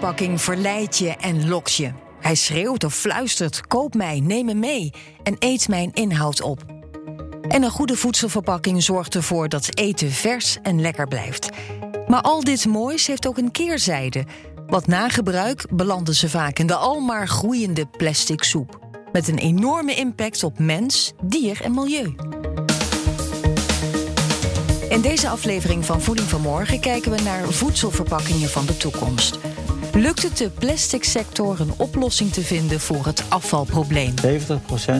voedselverpakking verleidt je en lokt je. Hij schreeuwt of fluistert: koop mij, neem me mee en eet mijn inhoud op. En een goede voedselverpakking zorgt ervoor dat eten vers en lekker blijft. Maar al dit moois heeft ook een keerzijde. Want na gebruik belanden ze vaak in de almaar groeiende plastic soep. Met een enorme impact op mens, dier en milieu. In deze aflevering van Voeding van Morgen kijken we naar voedselverpakkingen van de toekomst. Lukt het de plastic sector een oplossing te vinden voor het afvalprobleem? 70%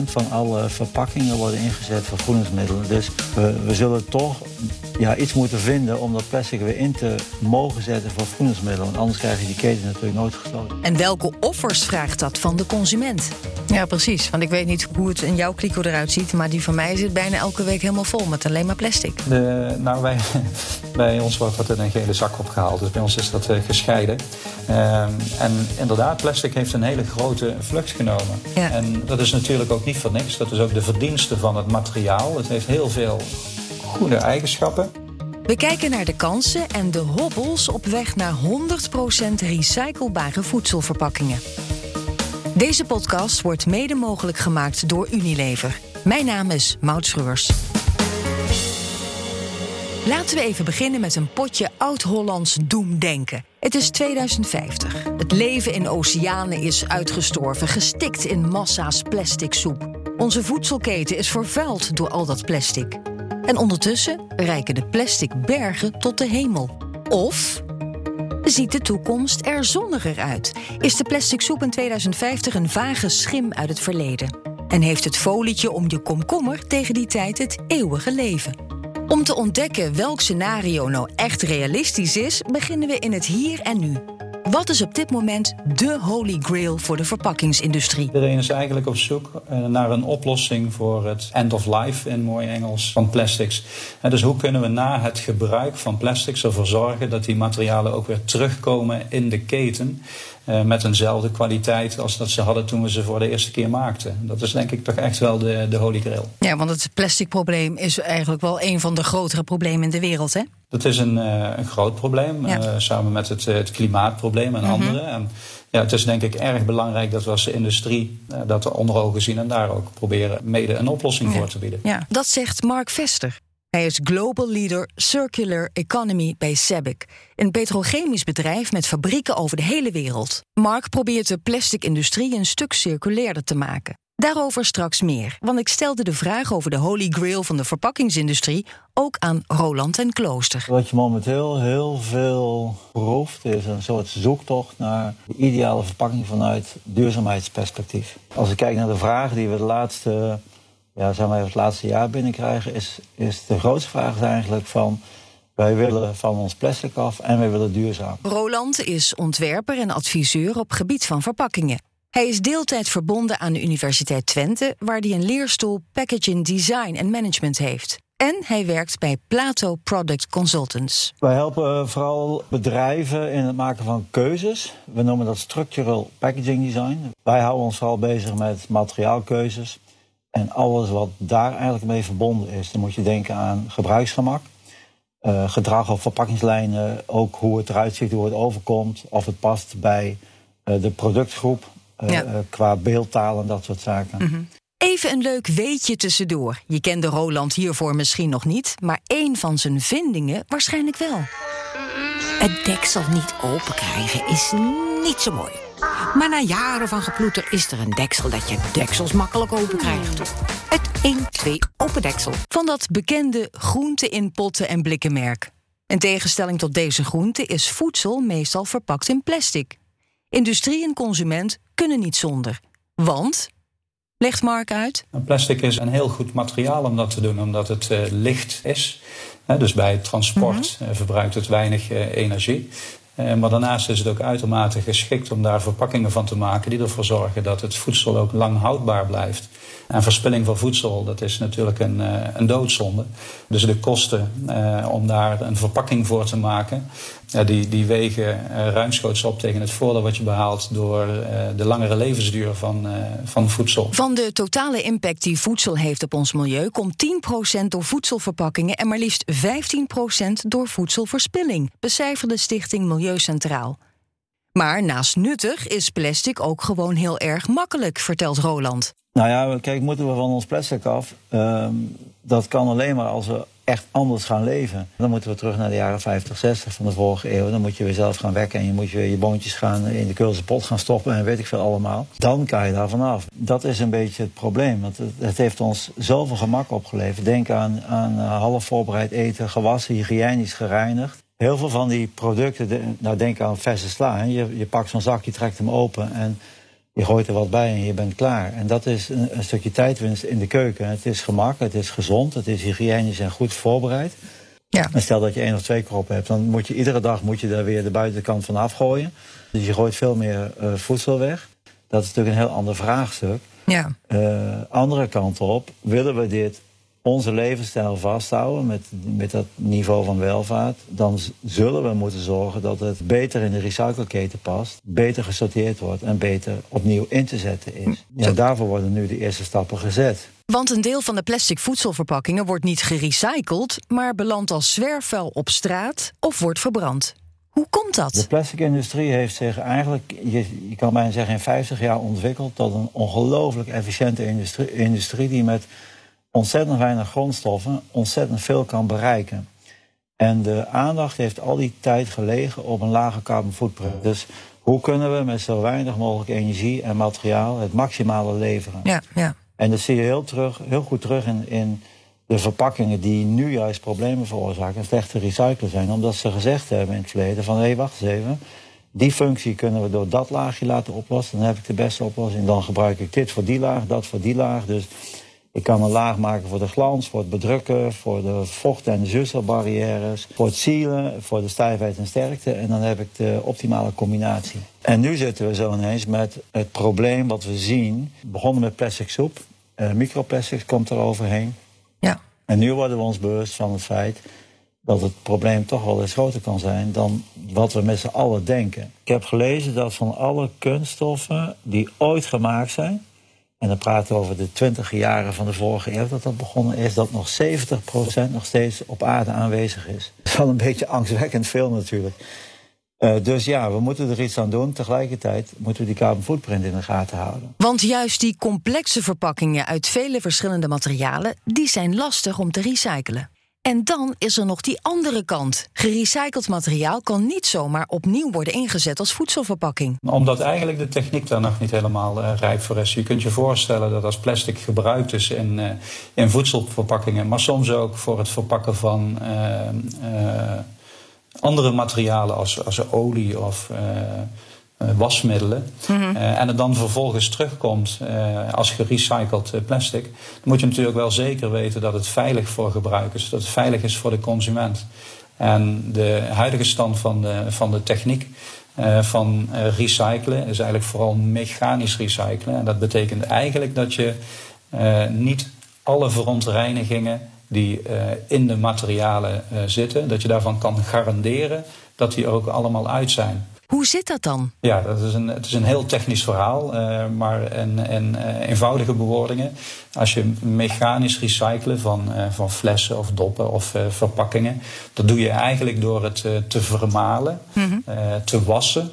van alle verpakkingen worden ingezet voor voedingsmiddelen. Dus we, we zullen toch ja, iets moeten vinden om dat plastic weer in te mogen zetten voor voedingsmiddelen. Want anders krijg je die keten natuurlijk nooit gesloten. En welke offers vraagt dat van de consument? Ja, precies. Want ik weet niet hoe het in jouw kliko eruit ziet... maar die van mij zit bijna elke week helemaal vol met alleen maar plastic. De, nou, wij, bij ons wordt dat in een gele zak opgehaald. Dus bij ons is dat uh, gescheiden. Uh, en inderdaad, plastic heeft een hele grote vlucht genomen. Ja. En dat is natuurlijk ook niet voor niks. Dat is ook de verdienste van het materiaal. Het heeft heel veel goede eigenschappen. We kijken naar de kansen en de hobbels op weg naar 100% recyclebare voedselverpakkingen. Deze podcast wordt mede mogelijk gemaakt door Unilever. Mijn naam is Maud Schreurs. Laten we even beginnen met een potje oud-Hollands doemdenken. Het is 2050. Het leven in oceanen is uitgestorven, gestikt in massa's plastic soep. Onze voedselketen is vervuild door al dat plastic. En ondertussen reiken de plastic bergen tot de hemel. Of ziet de toekomst er zonniger uit? Is de plastic soep in 2050 een vage schim uit het verleden? En heeft het folietje om je komkommer tegen die tijd het eeuwige leven? Om te ontdekken welk scenario nou echt realistisch is, beginnen we in het hier en nu. Wat is op dit moment de holy grail voor de verpakkingsindustrie? Iedereen is eigenlijk op zoek eh, naar een oplossing voor het end of life in mooi Engels van plastics. En dus hoe kunnen we na het gebruik van plastics ervoor zorgen dat die materialen ook weer terugkomen in de keten? Uh, met eenzelfde kwaliteit als dat ze hadden toen we ze voor de eerste keer maakten. Dat is denk ik toch echt wel de, de holy grail. Ja, want het plastic probleem is eigenlijk wel een van de grotere problemen in de wereld, hè? Dat is een, uh, een groot probleem, Ja. uh, samen met het, het klimaatprobleem en andere. En ja, het is denk ik erg belangrijk dat we als industrie dat onder ogen zien en daar ook proberen mede een oplossing voor te bieden. Ja. Dat zegt Mark Vester. Hij is Global Leader Circular Economy bij SABIC, een petrochemisch bedrijf met fabrieken over de hele wereld. Mark probeert de plastic-industrie een stuk circulairder te maken. Daarover straks meer, want ik stelde de vraag over de holy grail van de verpakkingsindustrie ook aan Roland en Klooster. Wat je momenteel heel veel proeft is een soort zoektocht naar de ideale verpakking vanuit duurzaamheidsperspectief. Als ik kijk naar de vragen die we de laatste, ja, zeg maar het laatste jaar binnenkrijgen, is, is de grootste vraag is eigenlijk van wij willen van ons plastic af en wij willen duurzaam. Roland is ontwerper en adviseur op gebied van verpakkingen. Hij is deeltijd verbonden aan de Universiteit Twente, waar hij een leerstoel Packaging Design en Management heeft. En hij werkt bij Plato Product Consultants. Wij helpen vooral bedrijven in het maken van keuzes. We noemen dat structural packaging design. Wij houden ons vooral bezig met materiaalkeuzes en alles wat daar eigenlijk mee verbonden is. Dan moet je denken aan gebruiksgemak, uh, gedrag op verpakkingslijnen, ook hoe het eruit ziet, hoe het overkomt, of het past bij uh, de productgroep, uh, Ja. qua beeldtaal en dat soort zaken. Even een leuk weetje tussendoor. Je kende Roland hiervoor misschien nog niet, maar één van zijn vindingen waarschijnlijk wel. Het deksel niet open krijgen is niet zo mooi. Maar na jaren van geploeter is er een deksel dat je deksels makkelijk open krijgt. Het 1-2 open deksel. Van dat bekende groente in potten en blikkenmerk. In tegenstelling tot deze groente is voedsel meestal verpakt in plastic. Industrie en consument kunnen niet zonder. Want, legt Mark uit, En Plastic is een heel goed materiaal om dat te doen, omdat het eh, licht is. Hè, dus bij het transport eh, verbruikt het weinig eh, energie. Eh, maar daarnaast is het ook uitermate geschikt om daar verpakkingen van te maken die ervoor zorgen dat het voedsel ook lang houdbaar blijft. En verspilling van voedsel, dat is natuurlijk een, eh, een doodzonde. Dus de kosten eh, om daar een verpakking voor te maken, ja, die, die wegen eh, ruimschoots op tegen het voordeel wat je behaalt door eh, de langere levensduur van, eh, van voedsel. van de totale impact die voedsel heeft op ons milieu komt 10% door voedselverpakkingen en maar liefst 15% door voedselverspilling, becijferde Stichting Milieu Centraal. Maar naast nuttig is plastic ook gewoon heel erg makkelijk, vertelt Roland. Nou ja, kijk, moeten we van ons plastic af? Ehm, dat kan alleen maar als we echt anders gaan leven. Dan moeten we terug naar de jaren 50, 60 van de vorige eeuw. Dan moet je weer zelf gaan wekken en je moet weer je boontjes gaan in de Keulse pot gaan stoppen en weet ik veel allemaal. Dan kan je daar vanaf. Dat is een beetje het probleem. Want het, heeft ons zoveel gemak opgeleverd. Denk aan, aan uh, half voorbereid eten, gewassen, hygiënisch gereinigd. Heel veel van die producten, nou denk aan verse sla. Je, je pakt zo'n zak, je trekt hem open en je gooit er wat bij en je bent klaar. En dat is een, een, stukje tijdwinst in de keuken. Het is gemak, het is gezond, het is hygiënisch en goed voorbereid. Ja. En stel dat je één of twee kroppen hebt, dan moet je iedere dag moet je daar weer de buitenkant van afgooien. Dus je gooit veel meer uh, voedsel weg. Dat is natuurlijk een heel ander vraagstuk. Ja. Uh, andere kant op, willen we dit onze levensstijl vasthouden met, met dat niveau van welvaart, dan zullen we moeten zorgen dat het beter in de recycleketen past, beter gesorteerd wordt en beter opnieuw in te zetten is. Ja, daarvoor worden nu de eerste stappen gezet. Want een deel van de plastic voedselverpakkingen wordt niet gerecycled, maar belandt als zwerfvuil op straat of wordt verbrand. Hoe komt dat? De plastic-industrie heeft zich eigenlijk, je, je kan bijna zeggen, in 50 jaar ontwikkeld tot een ongelooflijk efficiënte industrie, industrie die met ontzettend weinig grondstoffen ontzettend veel kan bereiken. En de aandacht heeft al die tijd gelegen op een lage carbon footprint. Dus hoe kunnen we met zo weinig mogelijk energie en materiaal het maximale leveren? Ja, ja. En dat zie je heel, terug, heel goed terug in, in de verpakkingen die nu juist problemen veroorzaken en slecht te recyclen zijn. Omdat ze gezegd hebben in het verleden van hé, hey, wacht eens even. Die functie kunnen we door dat laagje laten oplossen. Dan heb ik de beste oplossing. Dan gebruik ik dit voor die laag, dat voor die laag. Dus ik kan een laag maken voor de glans, voor het bedrukken, voor de vocht- en de zuurstofbarrières, voor het sealen, voor de stijfheid en sterkte. En dan heb ik de optimale combinatie. En nu zitten we zo ineens met het probleem wat we zien. Begonnen met plastic soep, uh, microplastics komt er overheen. Ja. En nu worden we ons bewust van het feit dat het probleem toch wel eens groter kan zijn dan wat we met z'n allen denken. Ik heb gelezen dat van alle kunststoffen die ooit gemaakt zijn, en dan praten we over de twintig jaren van de vorige eeuw dat dat begonnen is, dat nog 70% nog steeds op aarde aanwezig is. Dat is wel een beetje angstwekkend veel natuurlijk. Uh, dus ja, we moeten er iets aan doen. Tegelijkertijd moeten we die carbon footprint in de gaten houden. Want juist die complexe verpakkingen uit vele verschillende materialen, die zijn lastig om te recyclen. En dan is er nog die andere kant. Gerecycled materiaal kan niet zomaar opnieuw worden ingezet als voedselverpakking. Omdat eigenlijk de techniek daar nog niet helemaal uh, rijp voor is. Je kunt je voorstellen dat als plastic gebruikt is in, uh, in voedselverpakkingen, maar soms ook voor het verpakken van uh, andere materialen als, als olie of eh, wasmiddelen. Mhm. Eh, en het dan vervolgens terugkomt uh, als gerecycled plastic. Dan moet je natuurlijk wel zeker weten dat het veilig voor gebruikers, dat het veilig is voor de consument. En de huidige stand van de, van de techniek van recyclen is eigenlijk vooral mechanisch recyclen. En dat betekent eigenlijk dat je niet alle verontreinigingen die in de materialen zitten, dat je daarvan kan garanderen dat die ook allemaal uit zijn. Hoe zit dat dan? Ja, dat is een, het is een heel technisch verhaal, uh, maar en, en uh, eenvoudige bewoordingen. Als je mechanisch recyclen van, uh, van flessen of doppen of verpakkingen, dat doe je eigenlijk door het te vermalen, mm -hmm. te wassen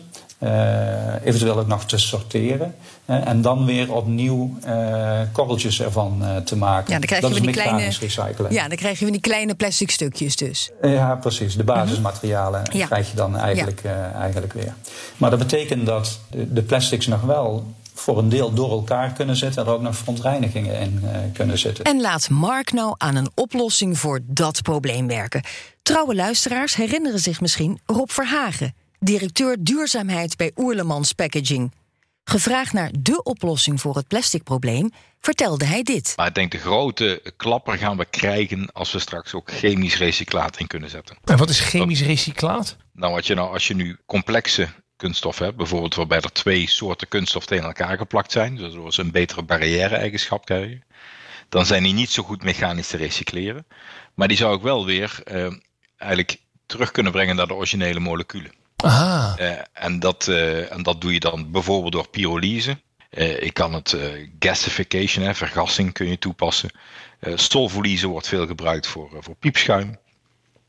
eventueel ook nog te sorteren. En dan weer opnieuw uh, korreltjes ervan te maken. Ja, dan krijg je weer die kleine, recyclen. Ja, dan krijg je weer die kleine plastic stukjes dus. ja, precies. De basismaterialen -huh. krijg je dan eigenlijk, ja. eigenlijk weer. Maar dat betekent dat de, de, plastics nog wel voor een deel door elkaar kunnen zitten... en er ook nog verontreinigingen in kunnen zitten. En laat Mark nou aan een oplossing voor dat probleem werken. Trouwe luisteraars herinneren zich misschien Rob Verhagen directeur duurzaamheid bij Oerlemans Packaging. Gevraagd naar de oplossing voor het plasticprobleem, vertelde hij dit. Maar ik denk de grote klapper gaan we krijgen als we straks ook chemisch recyclaat in kunnen zetten. En wat is chemisch recyclaat? Nou, wat je nou, als je nu complexe kunststof hebt, bijvoorbeeld waarbij er twee soorten kunststof tegen elkaar geplakt zijn, dus waardoor ze een betere barrière-eigenschap krijgen, dan zijn die niet zo goed mechanisch te recycleren. Maar die zou ik wel weer eh, eigenlijk terug kunnen brengen naar de originele moleculen. Aha. Uh, en, dat, uh, en dat doe je dan bijvoorbeeld door pyrolyse. Uh, ik kan het gasification, hè, vergassing kun je toepassen. stolvolyse wordt veel gebruikt voor, voor piepschuim.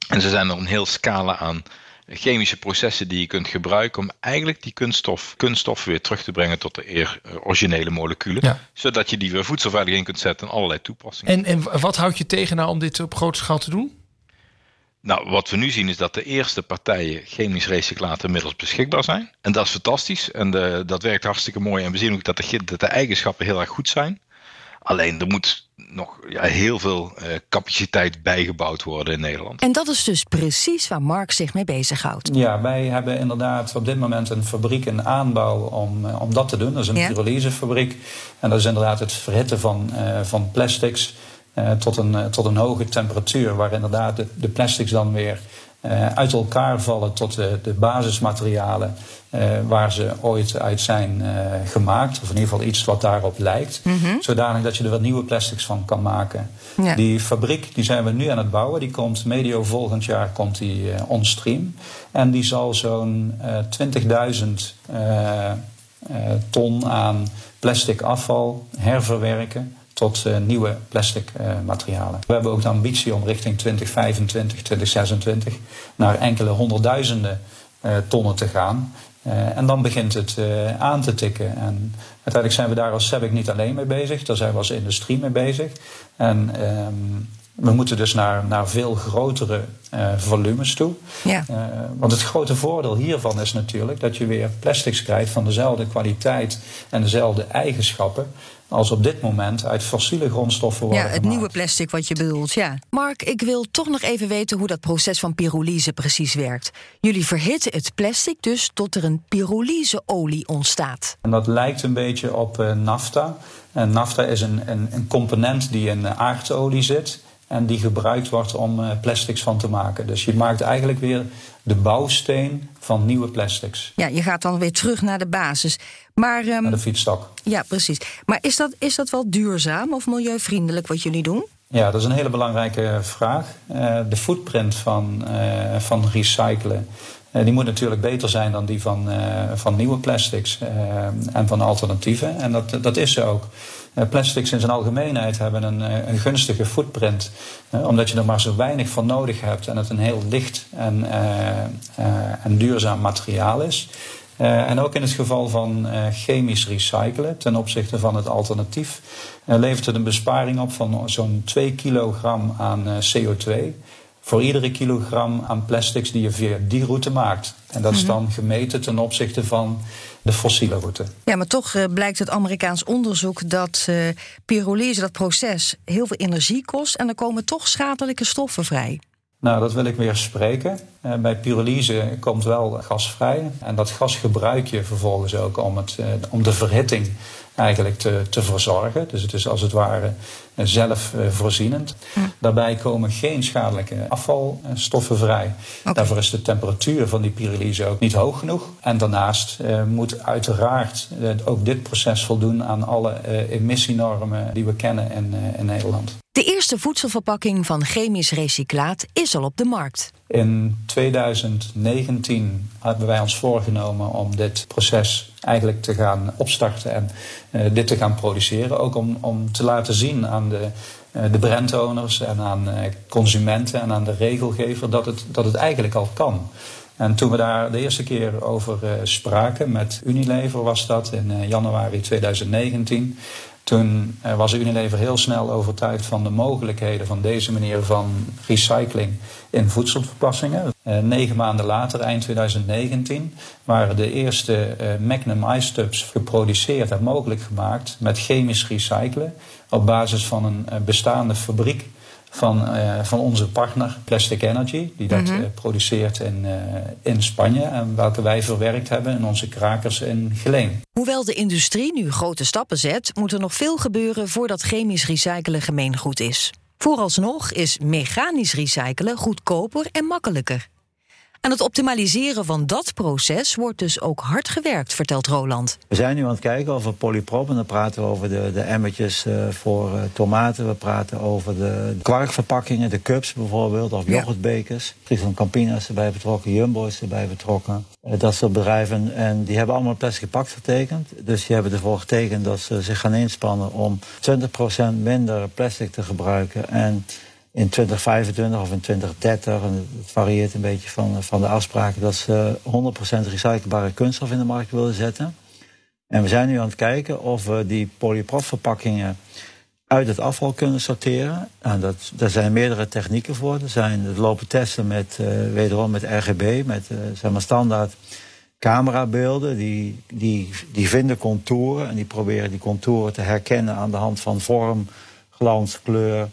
En ze zijn er een heel scala aan chemische processen die je kunt gebruiken om eigenlijk die kunststof, kunststof weer terug te brengen tot de eer, eh, originele moleculen. Zodat je die weer voedselveilig in kunt zetten en allerlei toepassingen. En, en wat houdt je tegen nou om dit op grote schaal te doen? Nou, wat we nu zien is dat de eerste partijen chemisch recyclaten inmiddels beschikbaar zijn. En dat is fantastisch en de, dat werkt hartstikke mooi. En we zien ook dat de, dat de eigenschappen heel erg goed zijn. Alleen er moet nog ja, heel veel uh, capaciteit bijgebouwd worden in Nederland. En dat is dus precies waar Mark zich mee bezighoudt. Ja, wij hebben inderdaad op dit moment een fabriek in aanbouw om, uh, om dat te doen. Dat is een ja. pyrolysefabriek. En dat is inderdaad het verhitten van, uh, van plastics tot, een, tot een hoge temperatuur, waar inderdaad de, de plastics dan weer uit elkaar vallen tot de, de basismaterialen waar ze ooit uit zijn gemaakt. Of in ieder geval iets wat daarop lijkt. Mm -hmm. Zodanig dat je er wat nieuwe plastics van kan maken. Ja. Die fabriek die zijn we nu aan het bouwen. Die komt medio volgend jaar komt die, uh, on stream. En die zal zo'n 20.000 ton aan plastic afval herverwerken tot uh, nieuwe plastic uh, materialen. We hebben ook de ambitie om richting 2025, 2026 naar enkele honderdduizenden uh, tonnen te gaan. En dan begint het aan te tikken. En uiteindelijk zijn we daar als SEBIC niet alleen mee bezig, daar zijn we als industrie mee bezig. En um, we moeten dus naar, naar veel grotere volumes toe. Ja. want het grote voordeel hiervan is natuurlijk dat je weer plastics krijgt van dezelfde kwaliteit en dezelfde eigenschappen als op dit moment uit fossiele grondstoffen worden Ja, het gemaakt. nieuwe plastic wat je bedoelt, ja. Mark, ik wil toch nog even weten hoe dat proces van pyrolyse precies werkt. Jullie verhitten het plastic dus tot er een pyrolyseolie ontstaat. En dat lijkt een beetje op uh, nafta. En nafta is een, een, een component die in aardolie zit en die gebruikt wordt om uh, plastics van te maken. Dus je maakt eigenlijk weer de bouwsteen van nieuwe plastics. Ja, je gaat dan weer terug naar de basis. Maar, um, naar de fietsstok. Ja, precies. Maar is dat, is dat wel duurzaam of milieuvriendelijk wat jullie doen? Ja, dat is een hele belangrijke vraag. Uh, de footprint van, uh, van recyclen. Uh, die moet natuurlijk beter zijn dan die van, van nieuwe plastics en van alternatieven. En dat, dat is ze ook. plastics in zijn algemeenheid hebben een, een gunstige footprint, omdat je er maar zo weinig van nodig hebt en het een heel licht en, en duurzaam materiaal is. En ook in het geval van chemisch recyclen ten opzichte van het alternatief levert het een besparing op van zo'n 2 kilogram aan CO2 voor iedere kilogram aan plastics die je via die route maakt. En dat is dan gemeten ten opzichte van de fossiele route. Ja, maar toch blijkt uit Amerikaans onderzoek dat pyrolyse, dat proces, heel veel energie kost en er komen toch schadelijke stoffen vrij. Nou, dat wil ik weer spreken. Uh, bij pyrolyse komt wel gas vrij. En dat gas gebruik je vervolgens ook om, het, om de verhitting eigenlijk te, te verzorgen. Dus het is als het ware zelfvoorzienend. Hm. Daarbij komen geen schadelijke afvalstoffen vrij. Okay. Daarvoor is de temperatuur van die pyrolyse ook niet hoog genoeg. En daarnaast moet uiteraard ook dit proces voldoen aan alle emissienormen die we kennen in, in Nederland. De eerste voedselverpakking van chemisch recyclaat is al op de markt. In 2019 hebben wij ons voorgenomen om dit proces eigenlijk te gaan opstarten en uh, dit te gaan produceren. Ook om, om te laten zien aan de, uh, de brandowners en aan uh, consumenten en aan de regelgever dat het, dat het eigenlijk al kan. En toen we daar de eerste keer over spraken met Unilever was dat in januari 2019. Toen was Unilever heel snel overtuigd van de mogelijkheden van deze manier van recycling in voedselverpassingen. Uh, negen maanden later, eind 2019, waren de eerste uh, Magnum Ice Tubs geproduceerd en mogelijk gemaakt met chemisch recyclen op basis van een bestaande fabriek van, uh, van onze partner Plastic Energy, die dat mm -hmm. uh, produceert in, uh, in Spanje en welke wij verwerkt hebben in onze krakers in Geleen. Hoewel de industrie nu grote stappen zet, moet er nog veel gebeuren voordat chemisch recyclen gemeengoed is. Vooralsnog is mechanisch recyclen goedkoper en makkelijker. Aan het optimaliseren van dat proces wordt dus ook hard gewerkt, vertelt Roland. We zijn nu aan het kijken over polyprop en dan praten we over de, de emmertjes uh, voor uh, tomaten. We praten over de kwarkverpakkingen, de cups bijvoorbeeld, of yoghurtbekers. Friesland Campina is erbij betrokken, Jumbo is erbij betrokken. Uh, dat soort bedrijven. En die hebben allemaal plastic pact getekend. Dus die hebben ervoor getekend dat ze zich gaan inspannen om 20% minder plastic te gebruiken. En in 2025 of in 2030, en het varieert een beetje van, van de afspraken, dat ze 100% recyclebare kunststof in de markt willen zetten. En we zijn nu aan het kijken of we die polyprofverpakkingen uit het afval kunnen sorteren. En dat, daar zijn meerdere technieken voor. Er zijn er lopen testen met, uh, wederom met RGB, met uh, zeg maar standaard camerabeelden. Die, die, die vinden contouren en die proberen die contouren te herkennen aan de hand van vorm, glans, kleur,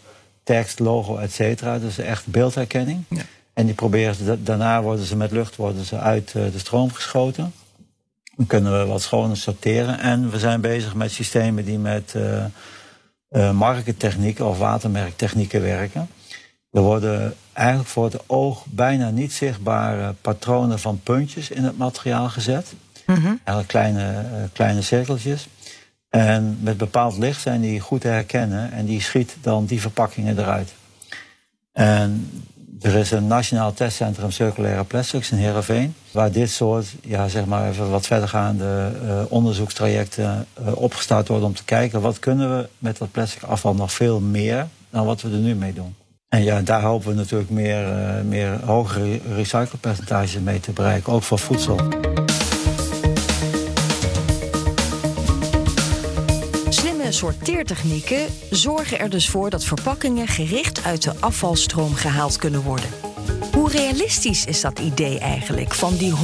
tekst, logo, et cetera. Dus echt beeldherkenning. Ja. En die proberen ze, daarna worden ze met lucht worden ze uit uh, de stroom geschoten. Dan kunnen we wat schoner sorteren. En we zijn bezig met systemen die met uh, uh, markentechnieken of watermerktechnieken werken. Er worden eigenlijk voor het oog bijna niet zichtbare patronen van puntjes in het materiaal gezet. Mm -hmm. Eigenlijk kleine, uh, kleine cirkeltjes. En met bepaald licht zijn die goed te herkennen en die schiet dan die verpakkingen eruit. En er is een nationaal testcentrum circulaire plastics in Heerenveen, waar dit soort, ja, zeg maar even wat verdergaande uh, onderzoekstrajecten uh, opgestart worden om te kijken wat kunnen we met dat plastic afval nog veel meer dan wat we er nu mee doen. En ja, daar hopen we natuurlijk meer, uh, meer hogere recyclepercentages mee te bereiken, ook voor voedsel. Sorteertechnieken zorgen er dus voor dat verpakkingen gericht uit de afvalstroom gehaald kunnen worden. Hoe realistisch is dat idee eigenlijk van die 100%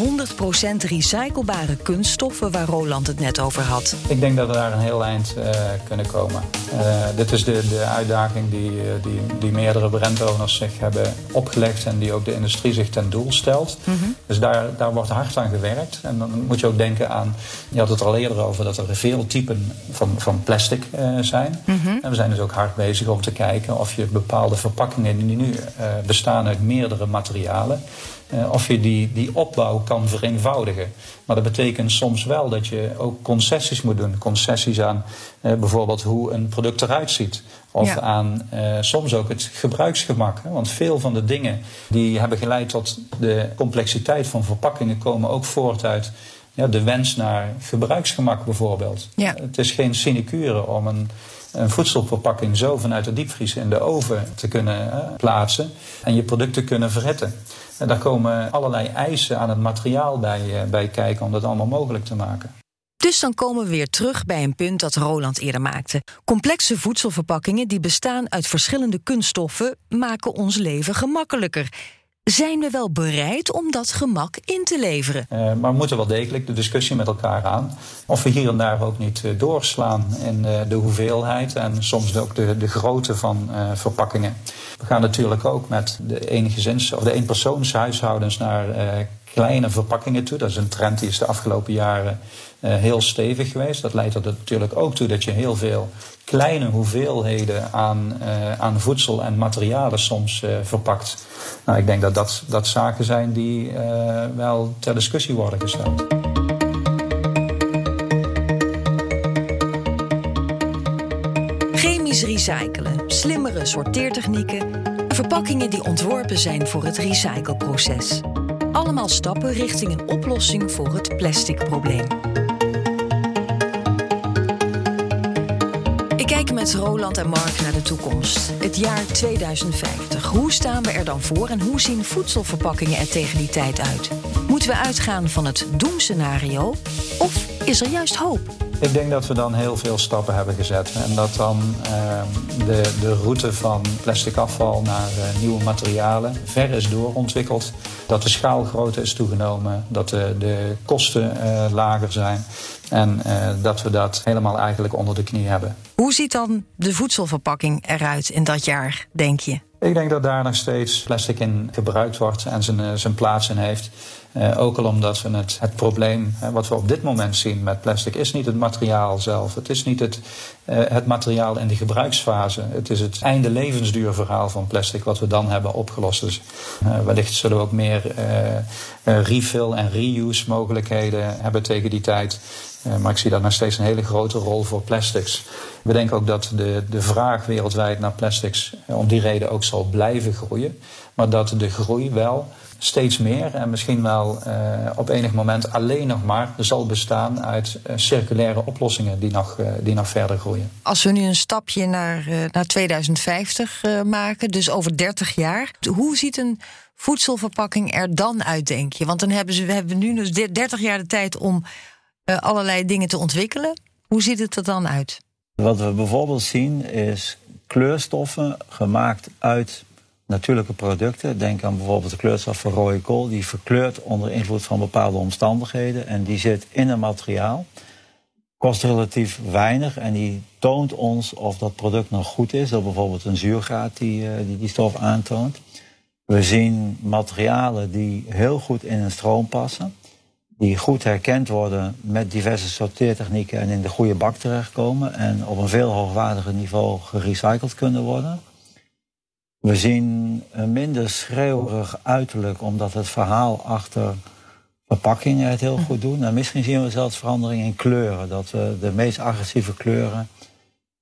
recyclebare kunststoffen waar Roland het net over had? Ik denk dat we daar een heel eind uh, kunnen komen. Uh, dit is de, de uitdaging die, die, die meerdere brandowners zich hebben opgelegd en die ook de industrie zich ten doel stelt. Mm -hmm. Dus daar, daar wordt hard aan gewerkt. En dan moet je ook denken aan, je had het al eerder over, dat er veel typen van, van plastic uh, zijn. Mm -hmm. En we zijn dus ook hard bezig om te kijken of je bepaalde verpakkingen die nu bestaan uit meerdere materialen materialen. Uh, of je die, die opbouw kan vereenvoudigen. Maar dat betekent soms wel dat je ook concessies moet doen. Concessies aan uh, bijvoorbeeld hoe een product eruit ziet. Of ja. aan uh, soms ook het gebruiksgemak. Hè? Want veel van de dingen die hebben geleid tot de complexiteit van verpakkingen komen ook voort uit ja, de wens naar gebruiksgemak bijvoorbeeld. Ja. Het is geen sinecure om een een voedselverpakking zo vanuit de diepvries in de oven te kunnen uh, plaatsen en je product te kunnen verhitten. En daar komen allerlei eisen aan het materiaal bij, uh, bij kijken om dat allemaal mogelijk te maken. Dus dan komen we weer terug bij een punt dat Roland eerder maakte. Complexe voedselverpakkingen die bestaan uit verschillende kunststoffen maken ons leven gemakkelijker. Zijn we wel bereid om dat gemak in te leveren? Uh, maar we moeten wel degelijk de discussie met elkaar aan. Of we hier en daar ook niet uh, doorslaan in uh, de hoeveelheid en soms ook de, de grootte van verpakkingen. We gaan natuurlijk ook met de eengezins- of de eenpersoonshuishoudens naar kleine verpakkingen toe. Dat is een trend die is de afgelopen jaren heel stevig geweest. Dat leidt er natuurlijk ook toe dat je heel veel kleine hoeveelheden aan, uh, aan voedsel en materialen soms uh, verpakt. Nou, ik denk dat dat, dat zaken zijn die wel ter discussie worden gesteld. Chemisch recyclen, slimmere sorteertechnieken, verpakkingen die ontworpen zijn voor het recycleproces. Allemaal stappen richting een oplossing voor het plasticprobleem. Ik kijk met Roland en Mark naar de toekomst. Het jaar 2050. Hoe staan we er dan voor en hoe zien voedselverpakkingen er tegen die tijd uit? Moeten we uitgaan van het doemscenario of is er juist hoop? Ik denk dat we dan heel veel stappen hebben gezet. En dat dan uh, de, de route van plastic afval naar uh, nieuwe materialen ver is doorontwikkeld. Dat de schaalgrootte is toegenomen. Dat de, de kosten uh, lager zijn. En dat we dat helemaal eigenlijk onder de knie hebben. Hoe ziet dan de voedselverpakking eruit in dat jaar, denk je? Ik denk dat daar nog steeds plastic in gebruikt wordt en zijn, zijn plaats in heeft. Uh, ook al omdat we het, het probleem, wat we op dit moment zien met plastic, is niet het materiaal zelf. Het is niet het, uh, het materiaal in de gebruiksfase. Het is het einde levensduurverhaal van plastic wat we dan hebben opgelost. Dus uh, wellicht zullen we ook meer refill en reuse mogelijkheden hebben tegen die tijd. maar ik zie daar nog steeds een hele grote rol voor plastics. We denken ook dat de, de vraag wereldwijd naar plastics om die reden ook zal blijven groeien. Maar dat de groei wel steeds meer en misschien wel uh, op enig moment alleen nog maar zal bestaan uit uh, circulaire oplossingen die nog, uh, die nog verder groeien. Als we nu een stapje naar, naar 2050 maken, dus over 30 jaar, hoe ziet een voedselverpakking er dan uit, denk je? Want dan hebben ze, we hebben nu dus 30 jaar de tijd om allerlei dingen te ontwikkelen. Hoe ziet het er dan uit? Wat we bijvoorbeeld zien is kleurstoffen gemaakt uit natuurlijke producten. Denk aan bijvoorbeeld de kleurstof van rode kool. Die verkleurt onder invloed van bepaalde omstandigheden. En die zit in een materiaal. Kost relatief weinig en die toont ons of dat product nog goed is. Door bijvoorbeeld een zuurgraad die, eh, die die stof aantoont. We zien materialen die heel goed in een stroom passen. Die goed herkend worden met diverse sorteertechnieken en in de goede bak terechtkomen. En op een veel hoogwaardiger niveau gerecycled kunnen worden. We zien een minder schreeuwerig uiterlijk, omdat het verhaal achter verpakkingen het heel goed doet. Nou, misschien zien we zelfs verandering in kleuren. Dat we de meest agressieve kleuren,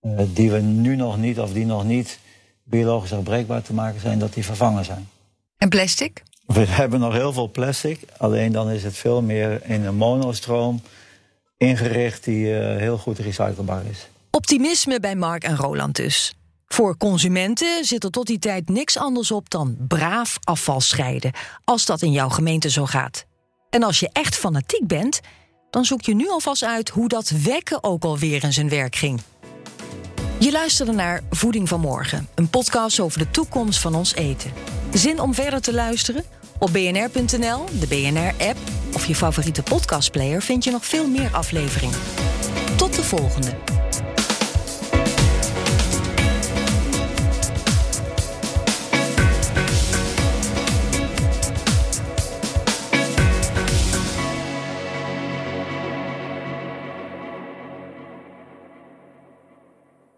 uh, die we nu nog niet of die nog niet biologisch herbreekbaar te maken zijn, dat die vervangen zijn. En plastic? We hebben nog heel veel plastic, alleen dan is het veel meer in een monostroom ingericht die uh, heel goed recyclebaar is. Optimisme bij Mark en Roland dus. Voor consumenten zit er tot die tijd niks anders op dan braaf afval scheiden, als dat in jouw gemeente zo gaat. En als je echt fanatiek bent, dan zoek je nu alvast uit hoe dat wekken ook alweer in zijn werk ging. Je luisterde naar Voeding van Morgen, een podcast over de toekomst van ons eten. Zin om verder te luisteren? Op bnr.nl, de BNR-app of je favoriete podcastplayer vind je nog veel meer afleveringen. Tot de volgende.